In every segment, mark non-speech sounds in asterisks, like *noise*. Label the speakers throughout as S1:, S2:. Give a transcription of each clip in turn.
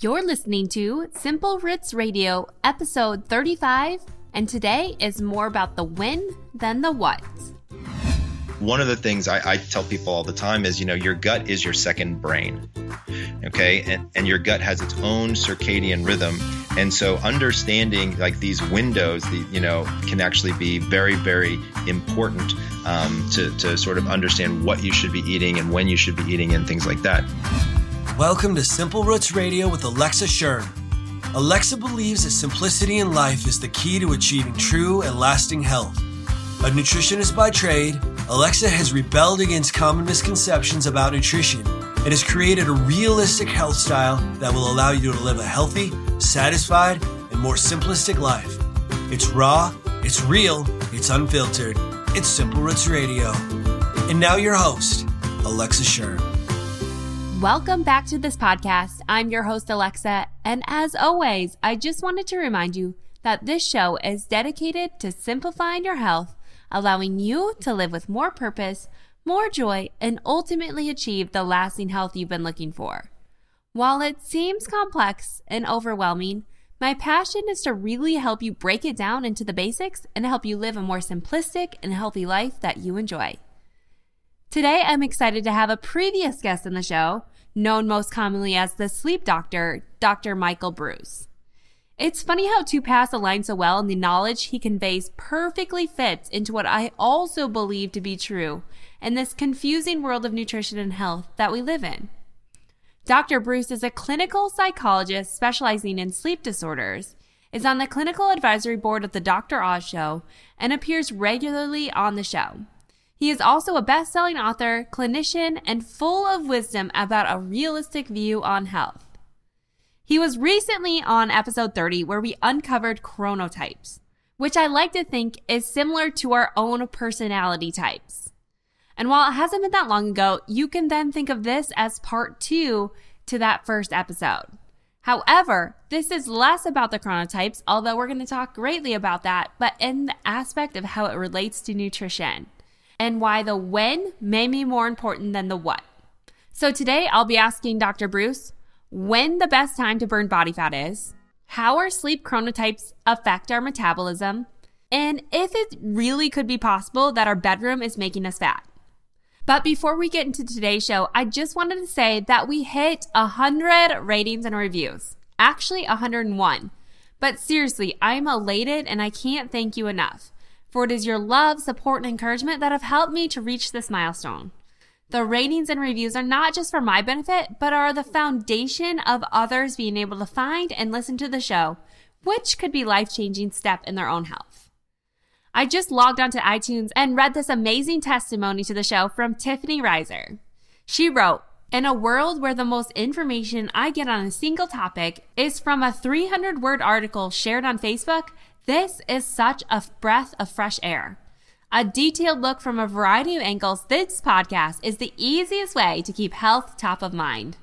S1: You're listening to Simple Roots Radio, episode 35, and today is more about the when than the what.
S2: One of the things I, I, tell people all the time is, you know, your gut is your second brain. Okay. And, and your gut has its own circadian rhythm. And so understanding like these windows, the, you know, can actually be very, very important um, to, to sort of understand what you should be eating and when you should be eating and things like that.
S3: Welcome to Simple Roots Radio with Alexa Schirm. Alexa believes that simplicity in life is the key to achieving true and lasting health. A nutritionist by trade, Alexa has rebelled against common misconceptions about nutrition and has created a realistic health style that will allow you to live a healthy, satisfied, and more simplistic life. It's raw, it's real, it's unfiltered. It's Simple Roots Radio. And now your host, Alexa Schirm.
S1: Welcome back to this podcast. I'm your host, Alexa. And as always, I just wanted to remind you that this show is dedicated to simplifying your health, allowing you to live with more purpose, more joy, and ultimately achieve the lasting health you've been looking for. While it seems complex and overwhelming, my passion is to really help you break it down into the basics and help you live a more simplistic and healthy life that you enjoy. Today, I'm excited to have a previous guest on the show, known most commonly as the sleep doctor, Dr. Michael Breus. It's funny how two paths align so well and the knowledge he conveys perfectly fits into what I also believe to be true in this confusing world of nutrition and health that we live in. Dr. Breus is a clinical psychologist specializing in sleep disorders, is on the clinical advisory board of the Dr. Oz Show, and appears regularly on the show. He is also a best selling author, clinician, and full of wisdom about a realistic view on health. He was recently on episode 30 where we uncovered chronotypes, which I like to think is similar to our own personality types. And while it hasn't been that long ago, you can then think of this as part two to that first episode. However, this is less about the chronotypes, although we're going to talk greatly about that, but in the aspect of how it relates to nutrition and why the when may be more important than the what. So today I'll be asking Dr. Breus when the best time to burn body fat is, how our sleep chronotypes affect our metabolism, and if it really could be possible that our bedroom is making us fat. But before we get into today's show, I just wanted to say that we hit 100 ratings and reviews. Actually, 101. But seriously, I'm elated and I can't thank you enough for it is your love, support, and encouragement that have helped me to reach this milestone. The ratings and reviews are not just for my benefit, but are the foundation of others being able to find and listen to the show, which could be life-changing step in their own health. I just logged onto iTunes and read this amazing testimony to the show from Tiffany Reiser. She wrote, in a world where the most information I get on a single topic is from a 300 word article shared on Facebook, this is such a breath of fresh air. A detailed look from a variety of angles, this podcast is the easiest way to keep health top of mind.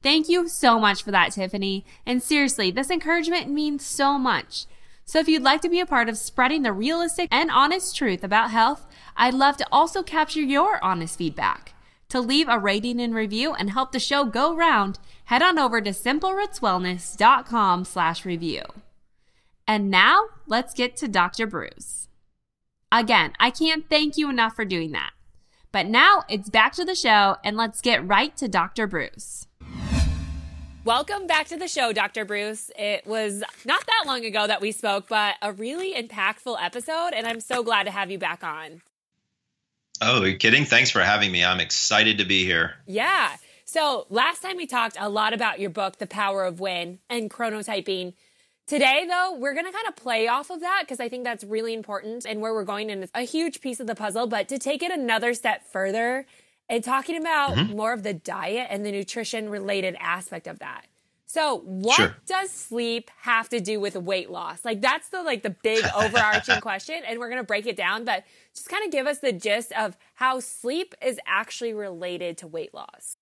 S1: Thank you so much for that, Tiffany. And seriously, this encouragement means so much. So if you'd like to be a part of spreading the realistic and honest truth about health, I'd love to also capture your honest feedback. To leave a rating and review and help the show go round, head on over to simplerootswellness.com slash review. And now let's get to Dr. Breus. Again, I can't thank you enough for doing that. But now it's back to the show and let's get right to Dr. Breus. Welcome back to the show, Dr. Breus. It was not that long ago that we spoke, but a really impactful episode, and I'm so glad to have you back on.
S2: Oh, are you kidding? Thanks for having me. I'm excited to be here.
S1: Yeah. So, last time we talked a lot about your book, The Power of When, and chronotyping. Today, though, we're going to kind of play off of that because I think that's really important and where we're going and it's a huge piece of the puzzle. But to take it another step further and talking about mm-hmm. more of the diet and the nutrition related aspect of that. So, what sure. does sleep have to do with weight loss? Like that's the like the big *laughs* overarching question and we're going to break it down, but just kind of give us the gist of how sleep is actually related to weight loss.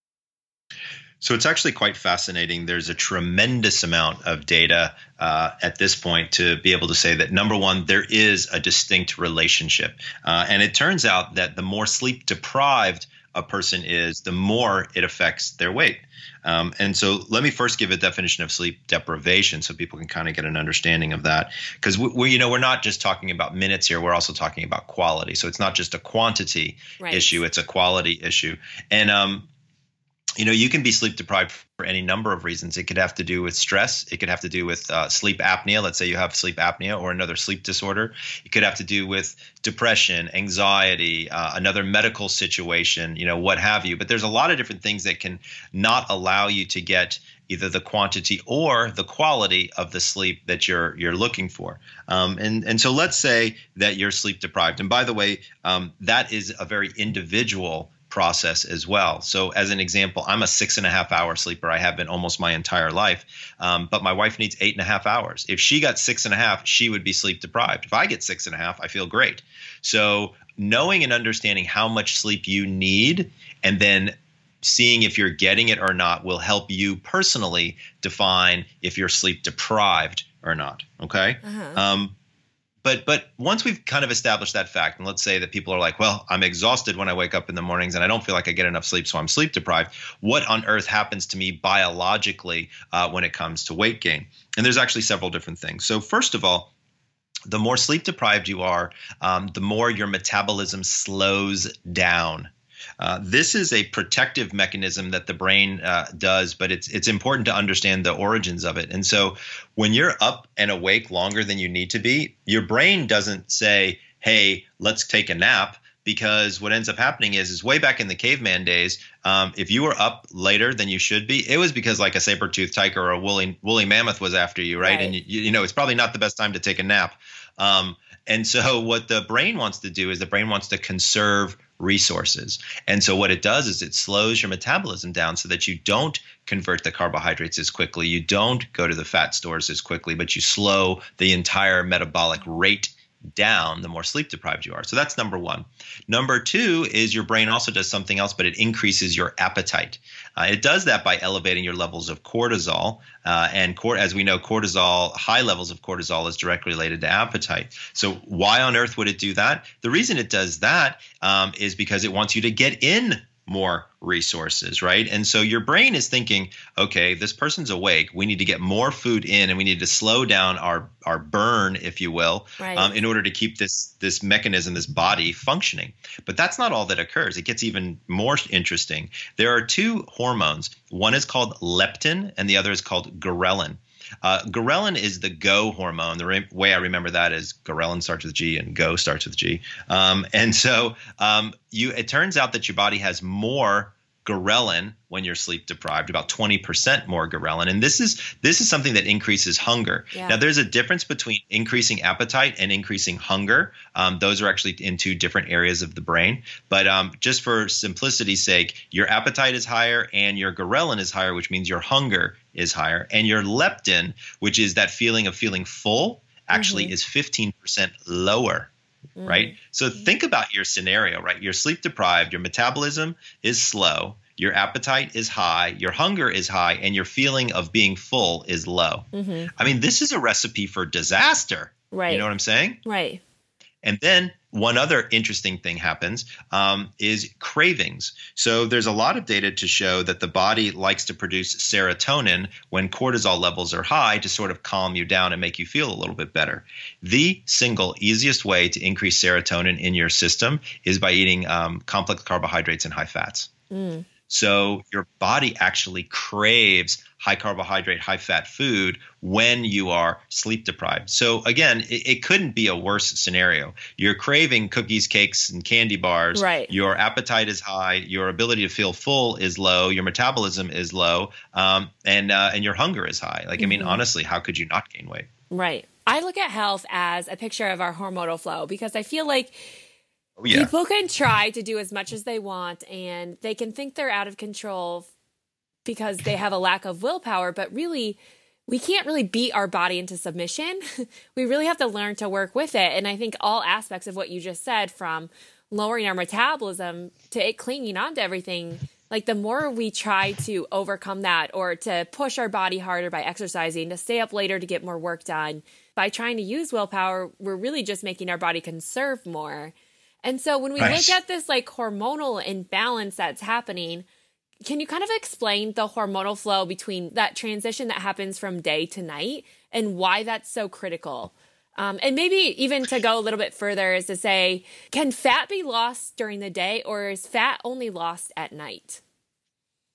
S2: So it's actually quite fascinating. There's a tremendous amount of data uh, at this point to be able to say that number one, there is a distinct relationship. Uh, and it turns out that the more sleep deprived a person is, the more it affects their weight. Um, and so, let me first give a definition of sleep deprivation, so people can kind of get an understanding of that. Because we, we, you know, we're not just talking about minutes here; we're also talking about quality. So it's not just a quantity right. issue; it's a quality issue. And um, you know, you can be sleep deprived for any number of reasons. It could have to do with stress. It could have to do with uh, sleep apnea. Let's say you have sleep apnea or another sleep disorder. It could have to do with depression, anxiety, uh, another medical situation, you know, what have you. But there's a lot of different things that can not allow you to get either the quantity or the quality of the sleep that you're you're looking for. Um, and and so let's say that you're sleep deprived. And by the way, um, that is a very individual process as well. So, as an example, I'm a six and a half hour sleeper. I have been almost my entire life. Um, but my wife needs eight and a half hours. If she got six and a half, she would be sleep deprived. If I get six and a half, I feel great. So, knowing and understanding how much sleep you need and then seeing if you're getting it or not will help you personally define if you're sleep deprived or not. Okay. Uh-huh. Um, but but once we've kind of established that fact and let's say that people are like well i'm exhausted when i wake up in the mornings and i don't feel like i get enough sleep so i'm sleep deprived. What on earth happens to me biologically uh, when it comes to weight gain? And there's actually several different things. So first of all the more sleep deprived you are um, the more your metabolism slows down uh, this is a protective mechanism that the brain uh, does, but it's it's important to understand the origins of it. And so, when you're up and awake longer than you need to be, your brain doesn't say, "Hey, let's take a nap." Because what ends up happening is, is way back in the caveman days, um, if you were up later than you should be, it was because like a saber-toothed tiger or a woolly woolly mammoth was after you, right? right. And you, you know it's probably not the best time to take a nap. Um, and so, what the brain wants to do is the brain wants to conserve resources. And so, what it does is it slows your metabolism down so that you don't convert the carbohydrates as quickly, you don't go to the fat stores as quickly, but you slow the entire metabolic rate down the more sleep deprived you are. So that's number one. Number two is your brain also does something else, but it increases your appetite. Uh, it does that by elevating your levels of cortisol. Uh, and cor- as we know, cortisol, high levels of cortisol is directly related to appetite. So why on earth would it do that? The reason it does that um, is because it wants you to get in more resources, right? And so your brain is thinking, okay, this person's awake. We need to get more food in, and we need to slow down our our burn, if you will, right. um, in order to keep this this mechanism, this body functioning. But that's not all that occurs. It gets even more interesting. There are two hormones. One is called leptin, and the other is called ghrelin. Uh, ghrelin is the go hormone. The re- way I remember that is ghrelin starts with G and go starts with G. Um, and so um, you, it turns out that your body has more ghrelin when you're sleep deprived about 20% more ghrelin. And this is this is something that increases hunger. Yeah. now there's a difference between increasing appetite and increasing hunger. Um, those are actually in two different areas of the brain. But um, just for simplicity's sake your appetite is higher and your ghrelin is higher which means your hunger is higher. And your leptin which is that feeling of feeling full actually mm-hmm. is 15% lower mm. right? So think about your scenario, right? You're sleep deprived, your metabolism is slow, your appetite is high, your hunger is high, and your feeling of being full is low. Mm-hmm. I mean, this is a recipe for disaster.
S1: Right.
S2: You know what I'm saying?
S1: Right.
S2: And then one other interesting thing happens um, is cravings. So there's a lot of data to show that the body likes to produce serotonin when cortisol levels are high to sort of calm you down and make you feel a little bit better. The single easiest way to increase serotonin in your system is by eating um, complex carbohydrates and high fats. Mm. So your body actually craves high carbohydrate, high fat food when you are sleep deprived. So again, it, it, couldn't be a worse scenario. You're craving cookies, cakes, and candy bars.
S1: Right.
S2: Your appetite is high. Your ability to feel full is low. Your metabolism is low, um, and uh, and your hunger is high. Like mm-hmm. I mean, mm-hmm. honestly, how could you not gain weight?
S1: Right. I look at health as a picture of our hormonal flow because I feel like Oh, yeah. People can try to do as much as they want and they can think they're out of control because they have a lack of willpower, but really, we can't really beat our body into submission. *laughs* we really have to learn to work with it. And I think all aspects of what you just said, from lowering our metabolism to it clinging on to everything, like the more we try to overcome that or to push our body harder by exercising, to stay up later to get more work done, by trying to use willpower, we're really just making our body conserve more. And so when we
S2: Nice.
S1: look at this like hormonal imbalance that's happening, can you kind of explain the hormonal flow between that transition that happens from day to night and why that's so critical? Um, and maybe even to go a little bit further is to say, can fat be lost during the day or is fat only lost at night?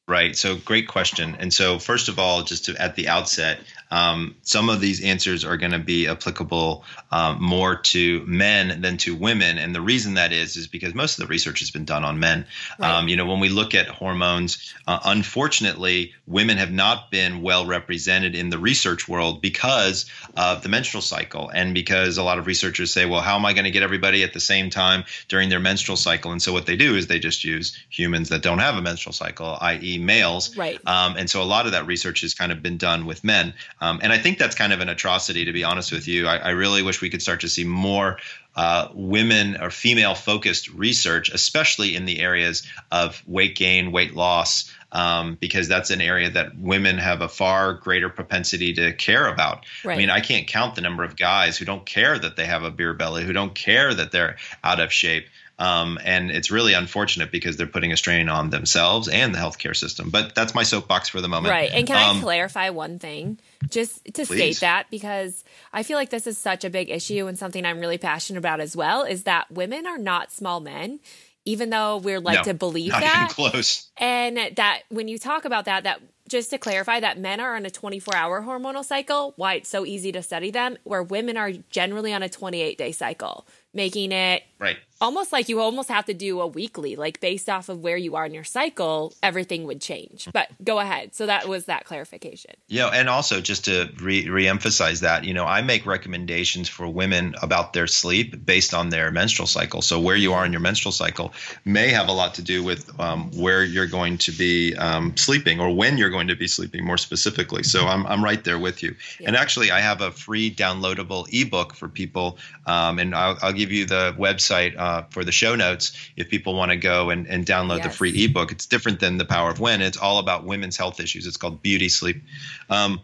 S2: Right. So great question. And so first of all, just to, at the outset, um, some of these answers are going to be applicable um, more to men than to women, and the reason that is is because most of the research has been done on men.
S1: Right.
S2: Um, you know, when we look at hormones, uh, unfortunately, women have not been well represented in the research world because of the menstrual cycle, and because a lot of researchers say, well, how am I going to get everybody at the same time during their menstrual cycle? And so what they do is they just use humans that don't have a menstrual cycle, i.e., males.
S1: Right.
S2: Um, and so a lot of that research has kind of been done with men. Um, and I think that's kind of an atrocity, to be honest with you. I, I really wish we could start to see more uh, women or female focused research, especially in the areas of weight gain, weight loss, um, because that's an area that women have a far greater propensity to care about.
S1: Right.
S2: I mean, I can't count the number of guys who don't care that they have a beer belly, who don't care that they're out of shape. Um, and it's really unfortunate because they're putting a strain on themselves and the healthcare system. But that's my soapbox for the moment.
S1: Right. And can
S2: Um,
S1: I clarify one thing? Just to state that because I feel like this is such a big issue and something I'm really passionate about as well is that women are not small men, even though we're like
S2: no,
S1: to believe that.
S2: close.
S1: And that when you talk about that, that just to clarify that men are on a 24 hour hormonal cycle, why it's so easy to study them, where women are generally on a 28 day cycle, making it
S2: Right.
S1: almost like you almost have to do a weekly, like based off of where you are in your cycle, everything would change. But go ahead. So that was that clarification.
S2: Yeah, and also just to re-emphasize that, you know, I make recommendations for women about their sleep based on their menstrual cycle. So where you are in your menstrual cycle may have a lot to do with um, where you're going to be um, sleeping or when you're going to be sleeping, more specifically. So I'm I'm right there with you. And actually, I have a free downloadable ebook for people, um, and I'll, I'll give you the website uh, for the show notes if people want to go and, and download the free ebook. It's different than the Power of When. It's all about women's health issues. It's called Beauty Sleep. Um,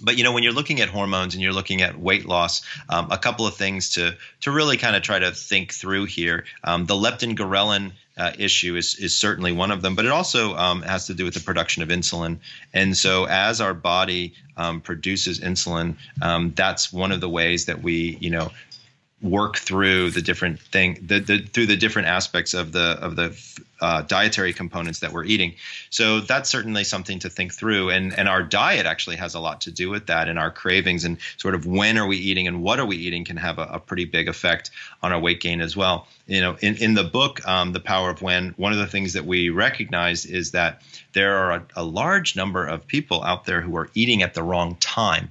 S2: but you know when you're looking at hormones and you're looking at weight loss um, a couple of things to to really kind of try to think through here um, the leptin ghrelin uh, issue is is certainly one of them but it also um, has to do with the production of insulin and so as our body um, produces insulin um, that's one of the ways that we you know work through the different thing the, the through the different aspects of the of the uh, dietary components that we're eating. So that's certainly something to think through. And and our diet actually has a lot to do with that and our cravings and sort of when are we eating and what are we eating can have a, a pretty big effect on our weight gain as well. You know in, in the book um, the power of when one of the things that we recognize is that there are a, a large number of people out there who are eating at the wrong time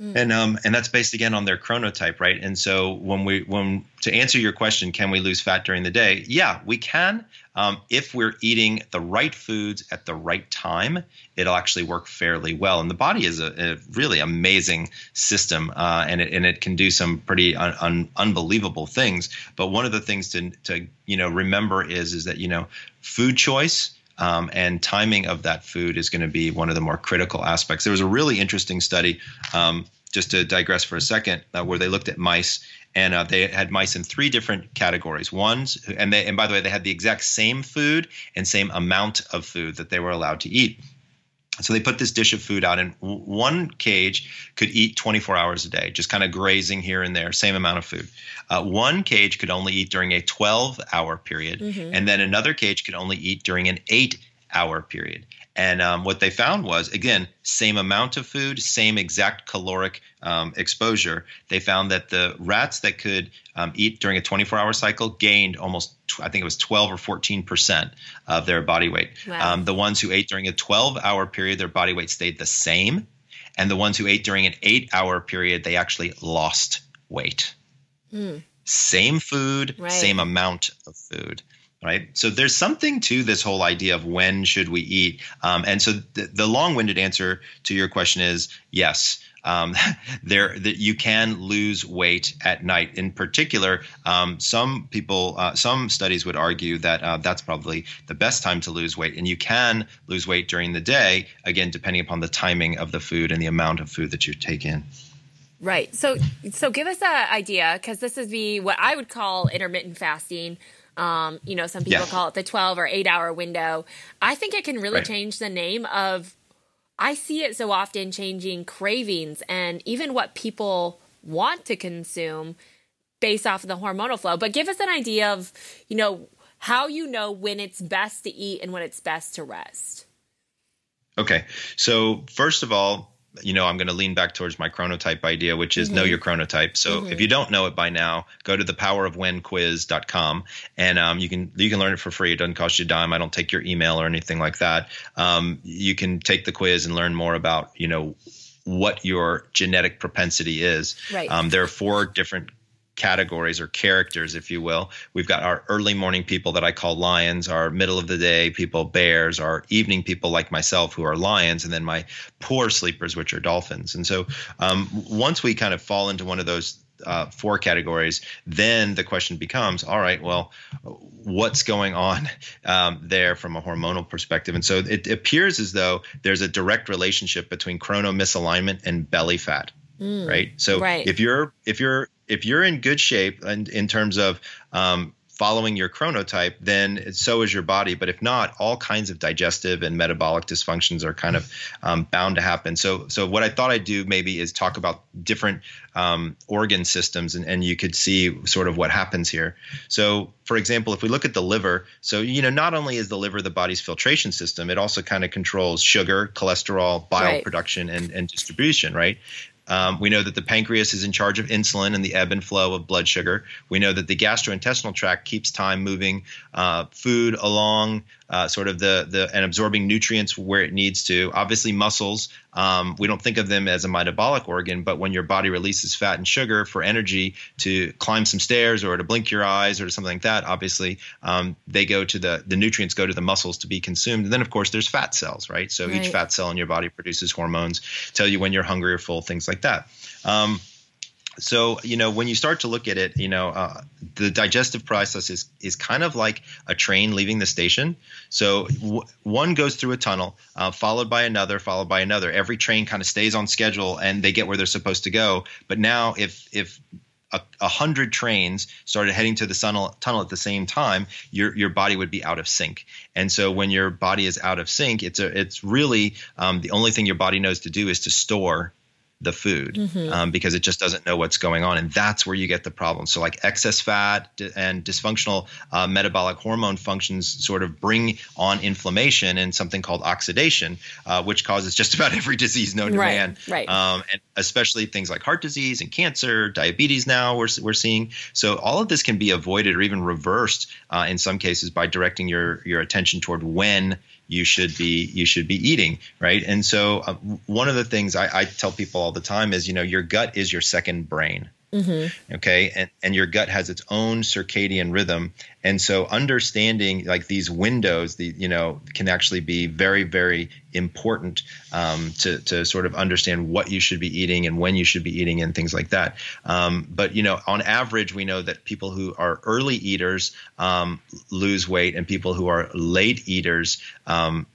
S2: and um and that's based again on their chronotype right? And so when we when to answer your question can we lose fat during the day? Yeah we can. Um, if we're eating the right foods at the right time it'll actually work fairly well. And the body is a, a really amazing system uh, and it and it can do some pretty un, un, unbelievable things. But one of the things to to you know remember is is that you know food choice um, and timing of that food is going to be one of the more critical aspects. There was a really interesting study, um, just to digress for a second, uh, where they looked at mice and uh, they had mice in three different categories. Ones, and they, and by the way, they had the exact same food and same amount of food that they were allowed to eat. So they put this dish of food out, and one cage could eat 24 hours a day, just kind of grazing here and there, same amount of food. Uh, one cage could only eat during a 12 hour period, and then another cage could only eat during an eight hour period. And um, what they found was, again, same amount of food, same exact caloric um, exposure. They found that the rats that could um, eat during a 24 hour cycle gained almost, I think it was 12 or 14 percent of their body weight.
S1: Wow.
S2: Um, the ones who ate during a 12 hour period, their body weight stayed the same. And the ones who ate during an eight hour period, they actually lost weight. Same food,
S1: Right.
S2: same amount of food. Right. So there's something to this whole idea of when should we eat. Um, and so the, the long-winded answer to your question is yes. Um, *laughs* there that you can lose weight at night. In particular, um, some people, uh, some studies would argue that uh, that's probably the best time to lose weight, and you can lose weight during the day. Again, depending upon the timing of the food and the amount of food that you take in.
S1: Right. So, so give us an idea because this is the what I would call intermittent fasting. Um, you know, some people yeah. call it the 12 or 8 hour window. I think it can really right. change the name of I see it so often changing cravings and even what people want to consume based off of the hormonal flow. But give us an idea of, you know, how you know when it's best to eat and when it's best to rest.
S2: Okay. So, first of all, you know, I'm going to lean back towards my chronotype idea, which is mm-hmm. know your chronotype. So mm-hmm. if you don't know it by now, go to the powerofwhenquiz.com and um, you can you can learn it for free. It doesn't cost you a dime. I don't take your email or anything like that. Um, you can take the quiz and learn more about you know what your genetic propensity is.
S1: Right.
S2: Um, there are four different categories or characters, if you will. We've got our early morning people that I call lions, our middle of the day people, bears, our evening people like myself who are lions, and then my poor sleepers, which are dolphins. And so um, once we kind of fall into one of those uh, four categories, then the question becomes, all right, well, what's going on um, there from a hormonal perspective? And so it appears as though there's a direct relationship between chrono misalignment and belly fat. Mm, right. So right. if you're if you're if you're in good shape and in terms of um, following your chronotype, then so is your body. But if not, all kinds of digestive and metabolic dysfunctions are kind of um, bound to happen. So, so what I thought I'd do maybe is talk about different um, organ systems, and, and you could see sort of what happens here. So, for example, if we look at the liver, so you know, not only is the liver the body's filtration system, it also kind of controls sugar, cholesterol, bile right. production, and, and distribution, right? Um, we know that the pancreas is in charge of insulin and the ebb and flow of blood sugar. We know that the gastrointestinal tract keeps time moving uh, food along uh, sort of the the and absorbing nutrients where it needs to. Obviously, muscles um, we don't think of them as a metabolic organ, but when your body releases fat and sugar for energy to climb some stairs or to blink your eyes or something like that, obviously um, they go to the the nutrients go to the muscles to be consumed. And then of course there's fat cells, right? So right. each fat cell in your body produces hormones, tell you when you're hungry or full, things like that. Um, so you know when you start to look at it you know uh, the digestive process is is kind of like a train leaving the station. So w- one goes through a tunnel uh, followed by another followed by another. Every train kind of stays on schedule and they get where they're supposed to go. But now if if a, a, hundred trains started heading to the tunnel, tunnel at the same time, your your body would be out of sync. And so when your body is out of sync, it's a it's really um, the only thing your body knows to do is to store the food mm-hmm. um, because it just doesn't know what's going on. And that's where you get the problem. So, like excess fat and dysfunctional uh, metabolic hormone functions sort of bring on inflammation and something called oxidation, uh, which causes just *laughs* about every disease known to
S1: right,
S2: man.
S1: Right.
S2: Um, and especially things like heart disease and cancer, diabetes now we're, we're seeing. So, all of this can be avoided or even reversed uh, in some cases by directing your, your attention toward when you should be you should be eating right? And so uh, one of the things I, I tell people all the time is you know your gut is your second brain Mm-hmm. Okay. And, and your gut has its own circadian rhythm. And so understanding like these windows, the, you know, can actually be very, very important um, to, to sort of understand what you should be eating and when you should be eating and things like that. Um, but, you know, on average, we know that people who are early eaters um, lose weight and people who are late eaters um,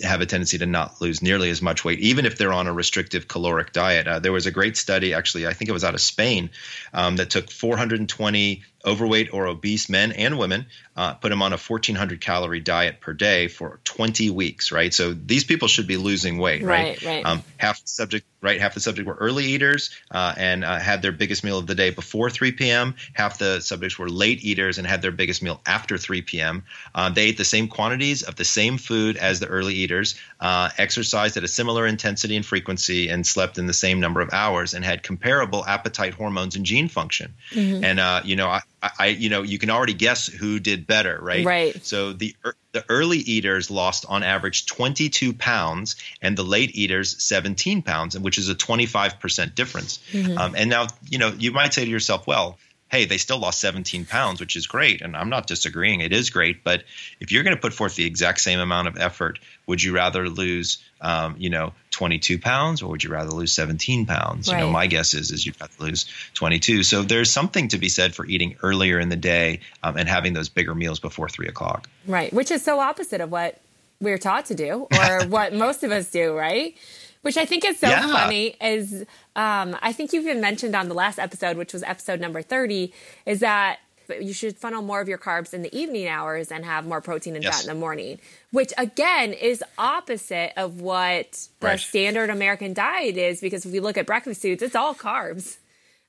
S2: have a tendency to not lose nearly as much weight, even if they're on a restrictive caloric diet. Uh, there was a great study, actually, I think it was out of Spain, um, that took 420 overweight or obese men and women, uh, put them on a 1400 calorie diet per day for 20 weeks, right? So these people should be losing weight, right?
S1: Right, right.
S2: Um, half the subject, right? Half the subject were early eaters uh, and uh, had their biggest meal of the day before 3 p.m. Half the subjects were late eaters and had their biggest meal after 3 p.m. Uh, they ate the same quantities of the same food as the early eaters, uh, exercised at a similar intensity and frequency, and slept in the same number of hours, and had comparable appetite hormones and gene function. Mm-hmm. And uh, you know, I, I, you know, you can already guess who did better, right?
S1: Right.
S2: So the the early eaters lost on average 22 pounds, and the late eaters 17 pounds, which is a 25 percent difference. Mm-hmm. Um, and now, you know, you might say to yourself, well, hey, they still lost 17 pounds, which is great. And I'm not disagreeing, it is great. But if you're going to put forth the exact same amount of effort, would you rather lose, um, you know, 22 pounds or would you rather lose 17 pounds? Right. You know, my guess is, is you'd to lose 22. So there's something to be said for eating earlier in the day um, and having those bigger meals before three o'clock.
S1: Right. Which is so opposite of what we're taught to do or *laughs* what most of us do, right? Which I think is so yeah. funny. Is um, I think you've even mentioned on the last episode, which was episode number thirty, is that you should funnel more of your carbs in the evening hours and have more protein and yes. fat in the morning, which again is opposite of what the right. standard American diet is. Because if we look at breakfast foods, it's all carbs.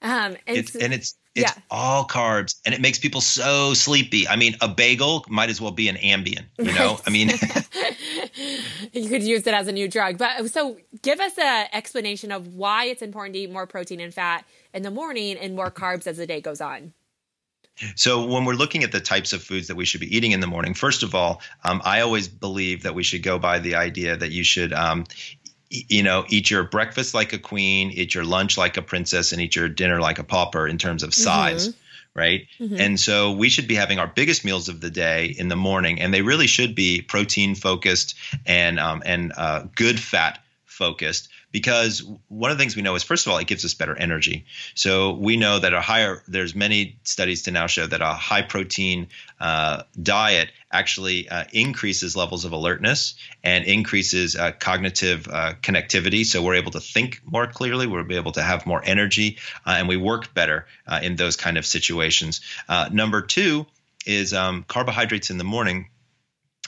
S2: Um, and, it's, and it's it's yeah. all carbs and it makes people so sleepy. I mean, a bagel might as well be an Ambien, you know? I mean, *laughs* *laughs*
S1: you could use it as a new drug. But so give us an explanation of why it's important to eat more protein and fat in the morning and more carbs as the day goes on.
S2: So, when we're looking at the types of foods that we should be eating in the morning, first of all, um, I always believe that we should go by the idea that you should um, you know, eat your breakfast like a queen, eat your lunch like a princess, and eat your dinner like a pauper in terms of size. Mm-hmm. Right. Mm-hmm. And so we should be having our biggest meals of the day in the morning, and they really should be protein focused and um, and uh, good fat focused because one of the things we know is first of all it gives us better energy. So we know that a higher there's many studies to now show that a high protein uh, diet actually uh, increases levels of alertness and increases uh, cognitive uh, connectivity. So we're able to think more clearly we're able to have more energy uh, and we work better uh, in those kind of situations. Number two is um, carbohydrates in the morning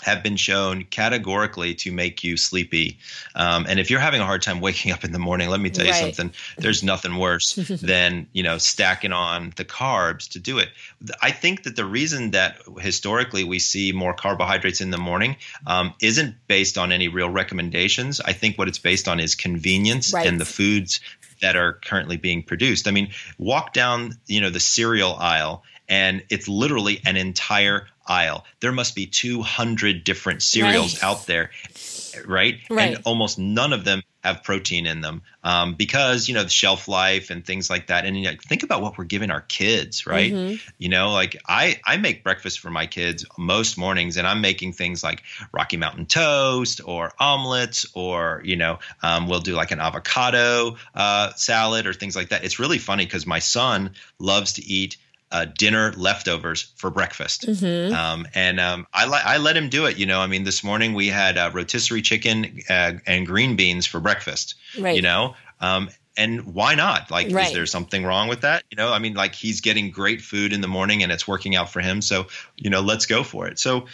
S2: have been shown categorically to make you sleepy. Um, and if you're having a hard time waking up in the morning, let me tell right. you something. There's nothing worse *laughs* than you know stacking on the carbs to do it. I think that the reason that historically we see more carbohydrates in the morning um, isn't based on any real recommendations. I think what it's based on is convenience right. and the foods that are currently being produced. I mean, walk down you know the cereal aisle and it's literally an entire aisle. There must be 200 different cereals right. out there, right? right? And almost none of them have protein in them um, because you know the shelf life and things like that. And you know, think about what we're giving our kids, right? Mm-hmm. You know, like I I make breakfast for my kids most mornings, and I'm making things like Rocky Mountain toast or omelets, or you know, um, we'll do like an avocado uh, salad or things like that. It's really funny because my son loves to eat uh, dinner leftovers for breakfast. Mm-hmm. Um, and um, I, li- I let him do it. You know, I mean, this morning we had uh, rotisserie chicken uh, and green beans for breakfast. Right. You know, um, and why not? Like, right. is there something wrong with that? You know, I mean, like he's getting great food in the morning and it's working out for him. So, you know, let's go for it. So,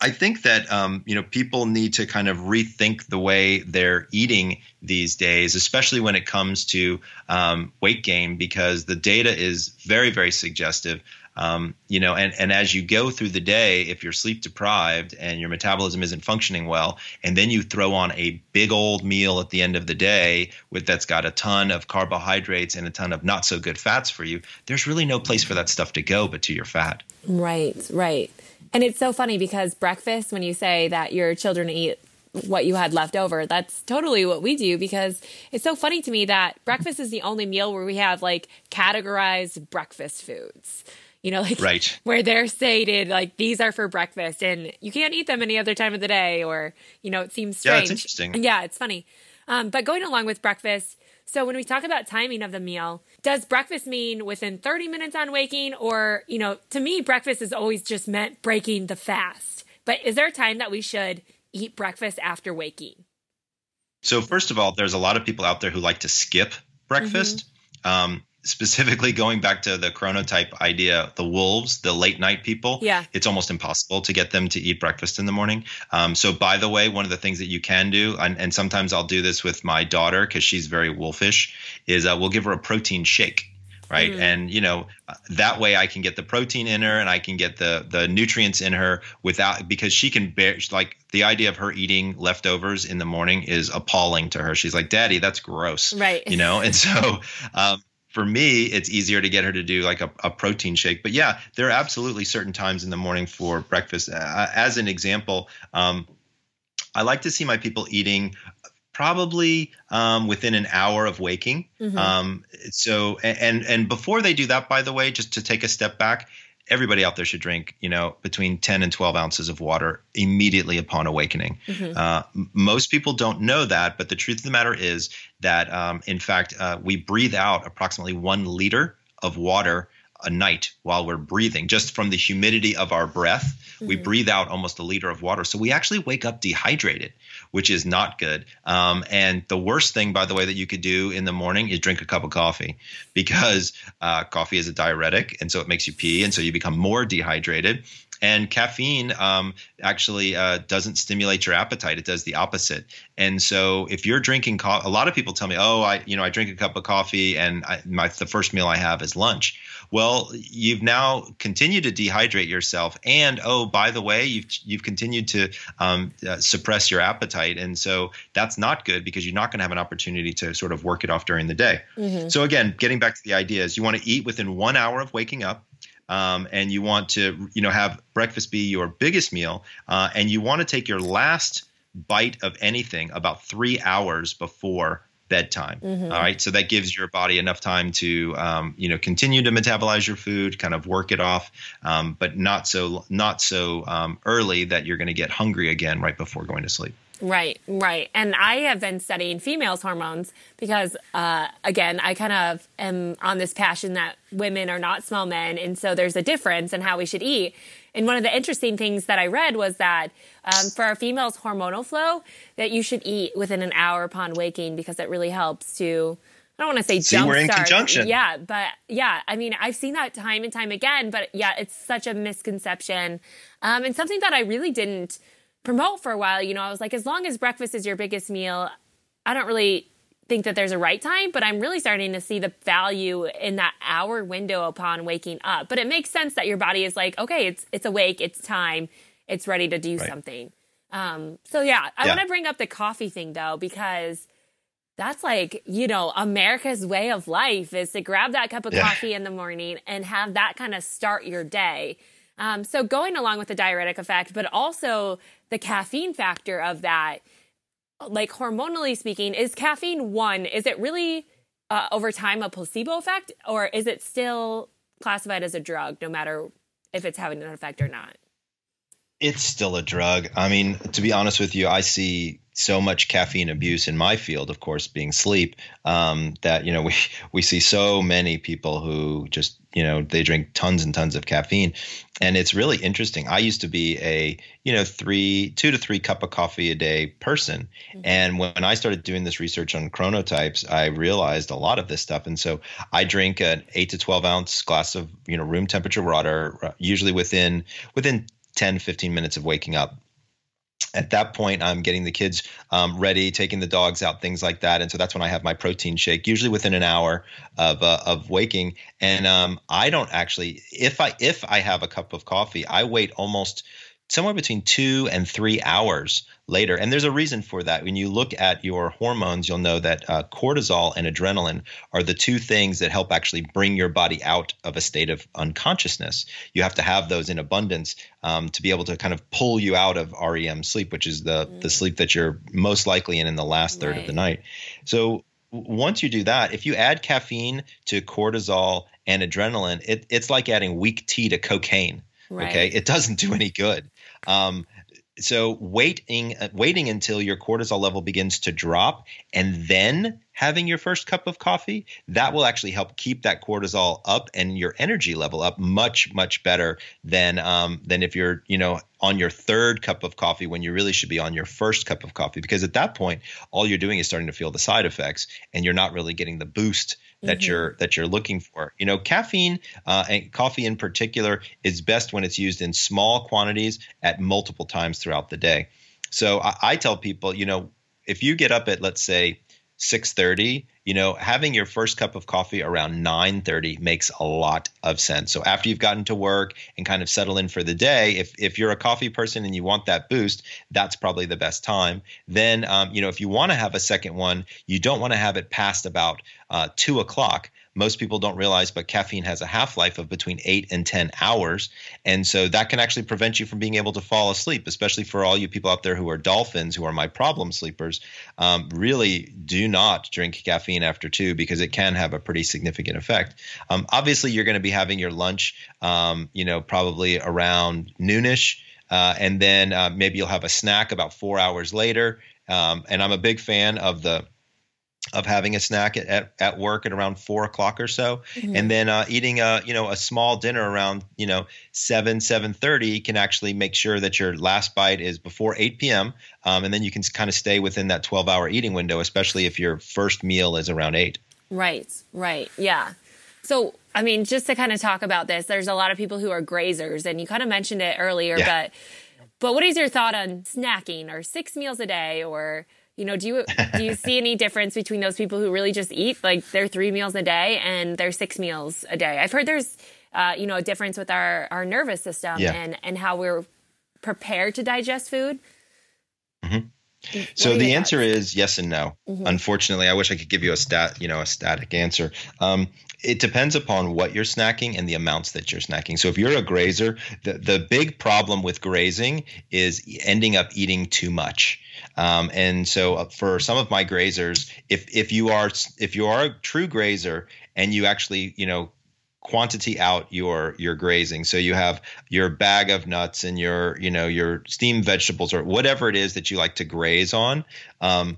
S2: I think that um, you know people need to kind of rethink the way they're eating these days, especially when it comes to um, weight gain, because the data is very, very suggestive. Um, you know, and, and as you go through the day, if you're sleep deprived and your metabolism isn't functioning well, and then you throw on a big old meal at the end of the day with that's got a ton of carbohydrates and a ton of not so good fats for you, there's really no place for that stuff to go but to your fat.
S1: Right, right. And it's so funny because breakfast, when you say that your children eat what you had left over, that's totally what we do because it's so funny to me that breakfast is the only meal where we have like categorized breakfast foods. You know, like
S2: right. *laughs*
S1: where they're stated like these are for breakfast and you can't eat them any other time of the day or, you know, it seems strange.
S2: Yeah, it's interesting.
S1: Yeah, it's funny. Um, but going along with breakfast, so when we talk about timing of the meal, does breakfast mean within 30 minutes on waking or, you know, to me breakfast is always just meant breaking the fast. But is there a time that we should eat breakfast after waking?
S2: So first of all, there's a lot of people out there who like to skip breakfast. Mm-hmm. Um, specifically going back to the chronotype idea, the wolves, the late night people,
S1: yeah.
S2: it's almost impossible to get them to eat breakfast in the morning. Um, so, by the way, one of the things that you can do, and, and sometimes I'll do this with my daughter because she's very wolfish, is uh, we'll give her a protein shake. Right. Mm. And, you know, that way I can get the protein in her and I can get the, the nutrients in her without, because she can bear, like the idea of her eating leftovers in the morning is appalling to her. She's like, Daddy, that's gross.
S1: Right.
S2: You know, and so, um, for me, it's easier to get her to do like a, a, protein shake. But yeah, there are absolutely certain times in the morning for breakfast. Uh, as an example, um, I like to see my people eating probably um, within an hour of waking. Mm-hmm. Um, so, and and before they do that, by the way, just to take a step back, everybody out there should drink, you know, between 10 and 12 ounces of water immediately upon awakening. Mm-hmm. Uh, most people don't know that, but the truth of the matter is that, um, in fact, uh, we breathe out approximately one liter of water a night while we're breathing, just from the humidity of our breath. Mm-hmm. We breathe out almost a liter of water. So we actually wake up dehydrated, which is not good. Um, and the worst thing, by the way, that you could do in the morning is drink a cup of coffee because uh, coffee is a diuretic. And so it makes you pee. And so you become more dehydrated. And caffeine um, actually uh, doesn't stimulate your appetite; it does the opposite. And so, if you're drinking, co- a lot of people tell me, "Oh, I, you know, I drink a cup of coffee, and I, my the first meal I have is lunch." Well, you've now continued to dehydrate yourself, and oh, by the way, you've you've continued to um, uh, suppress your appetite, and so that's not good because you're not going to have an opportunity to sort of work it off during the day. Mm-hmm. So again, getting back to the ideas, you want to eat within one hour of waking up um, and you want to you know have breakfast be your biggest meal, uh, and you want to take your last bite of anything about three hours before bedtime. Mm-hmm. All right, so that gives your body enough time to um, you know continue to metabolize your food, kind of work it off, um, but not so not so um, early that you're going to get hungry again right before going to sleep.
S1: Right, right. And I have been studying females' hormones because, uh, again, I kind of am on this passion that women are not small men. And so there's a difference in how we should eat. And one of the interesting things that I read was that um, for our females' hormonal flow, that you should eat within an hour upon waking because it really helps to. I don't want to say
S2: See, we're in
S1: start.
S2: conjunction.
S1: Yeah, but yeah, I mean, I've seen that time and time again. But yeah, it's such a misconception, um, and something that I really didn't promote for a while, you know, I was like, as long as breakfast is your biggest meal, I don't really think that there's a right time, but I'm really starting to see the value in that hour window upon waking up. But it makes sense that your body is like, okay, it's it's awake, it's time, it's ready to do right. something. Um, so yeah, I yeah. want to bring up the coffee thing though because that's like you know America's way of life is to grab that cup of yeah. coffee in the morning and have that kind of start your day. Um, so going along with the diuretic effect, but also the caffeine factor of that, like hormonally speaking, is caffeine one? Is it really uh, over time a placebo effect, or is it still classified as a drug, no matter if it's having an effect or not?
S2: It's still a drug. I mean, to be honest with you, I see so much caffeine abuse in my field, of course, being sleep, um, that you know *laughs* we we see so many people who just you know they drink tons and tons of caffeine, and it's really interesting. I used to be a you know three two to three cup of coffee a day person, mm-hmm. and when I started doing this research on chronotypes, I realized a lot of this stuff, and so I drink an eight to twelve ounce glass of you know room temperature water, uh, usually within within 10 15 minutes of waking up at that point i'm getting the kids um, ready taking the dogs out things like that. And so that's when i have my protein shake usually within an hour of, uh, of waking. And um, i don't actually if i if i have a cup of coffee i wait almost somewhere between two and three hours later. And there's a reason for that. When you look at your hormones, you'll know that uh, cortisol and adrenaline are the two things that help actually bring your body out of a state of unconsciousness. You have to have those in abundance um, to be able to kind of pull you out of REM sleep, which is the, mm. the sleep that you're most likely in in the last third right. of the night. So once you do that, if you add caffeine to cortisol and adrenaline, it, it's like adding weak tea to cocaine. Right. Okay, it doesn't do any good. Um, so waiting waiting until your cortisol level begins to drop and then having your first cup of coffee that will actually help keep that cortisol up and your energy level up much much better than um, than if you're you know on your third cup of coffee when you really should be on your first cup of coffee. Because at that point all you're doing is starting to feel the side effects and you're not really getting the boost that mm-hmm. you're that you're looking for. You know, caffeine uh, and coffee in particular is best when it's used in small quantities at multiple times throughout the day. So I, I tell people, you know, if you get up at let's say 6:30 you know having your first cup of coffee around 9:30 makes a lot of sense. So after you've gotten to work and kind of settle in for the day if if you're a coffee person and you want that boost that's probably the best time. Then um, you know if you want to have a second one you don't want to have it past about uh, two o'clock most people don't realize, but caffeine has a half life of between eight and 10 hours. And so that can actually prevent you from being able to fall asleep, especially for all you people out there who are dolphins, who are my problem sleepers. Um, really do not drink caffeine after two because it can have a pretty significant effect. Um, obviously, you're going to be having your lunch, um, you know, probably around noonish. Uh, and then uh, maybe you'll have a snack about four hours later. Um, and I'm a big fan of the of having a snack at, at, at, work at around four o'clock or so mm-hmm. and then uh, eating a you know a small dinner around you know 7 7.30 can actually make sure that your last bite is before 8 p.m um, and then you can kind of stay within that 12 hour eating window especially if your first meal is around 8
S1: right right yeah so i mean just to kind of talk about this there's a lot of people who are grazers and you kind of mentioned it earlier yeah. but but what is your thought on snacking or six meals a day or you know, do you *laughs* do you see any difference between those people who really just eat like their three meals a day and their six meals a day? I've heard there's uh, you know a difference with our our nervous system yeah. and and how we're prepared to digest food.
S2: Mm-hmm. So the answer is yes and no. Mm-hmm. Unfortunately, I wish I could give you a stat, you know, a static answer. Um, it depends upon what you're snacking and the amounts that you're snacking. So if you're a grazer, the the big problem with grazing is ending up eating too much. Um, and so uh, for some of my grazers, if if you are if you are a true grazer and you actually you know quantity out your your grazing so you have your bag of nuts and your you know your steamed vegetables or whatever it is that you like to graze on um,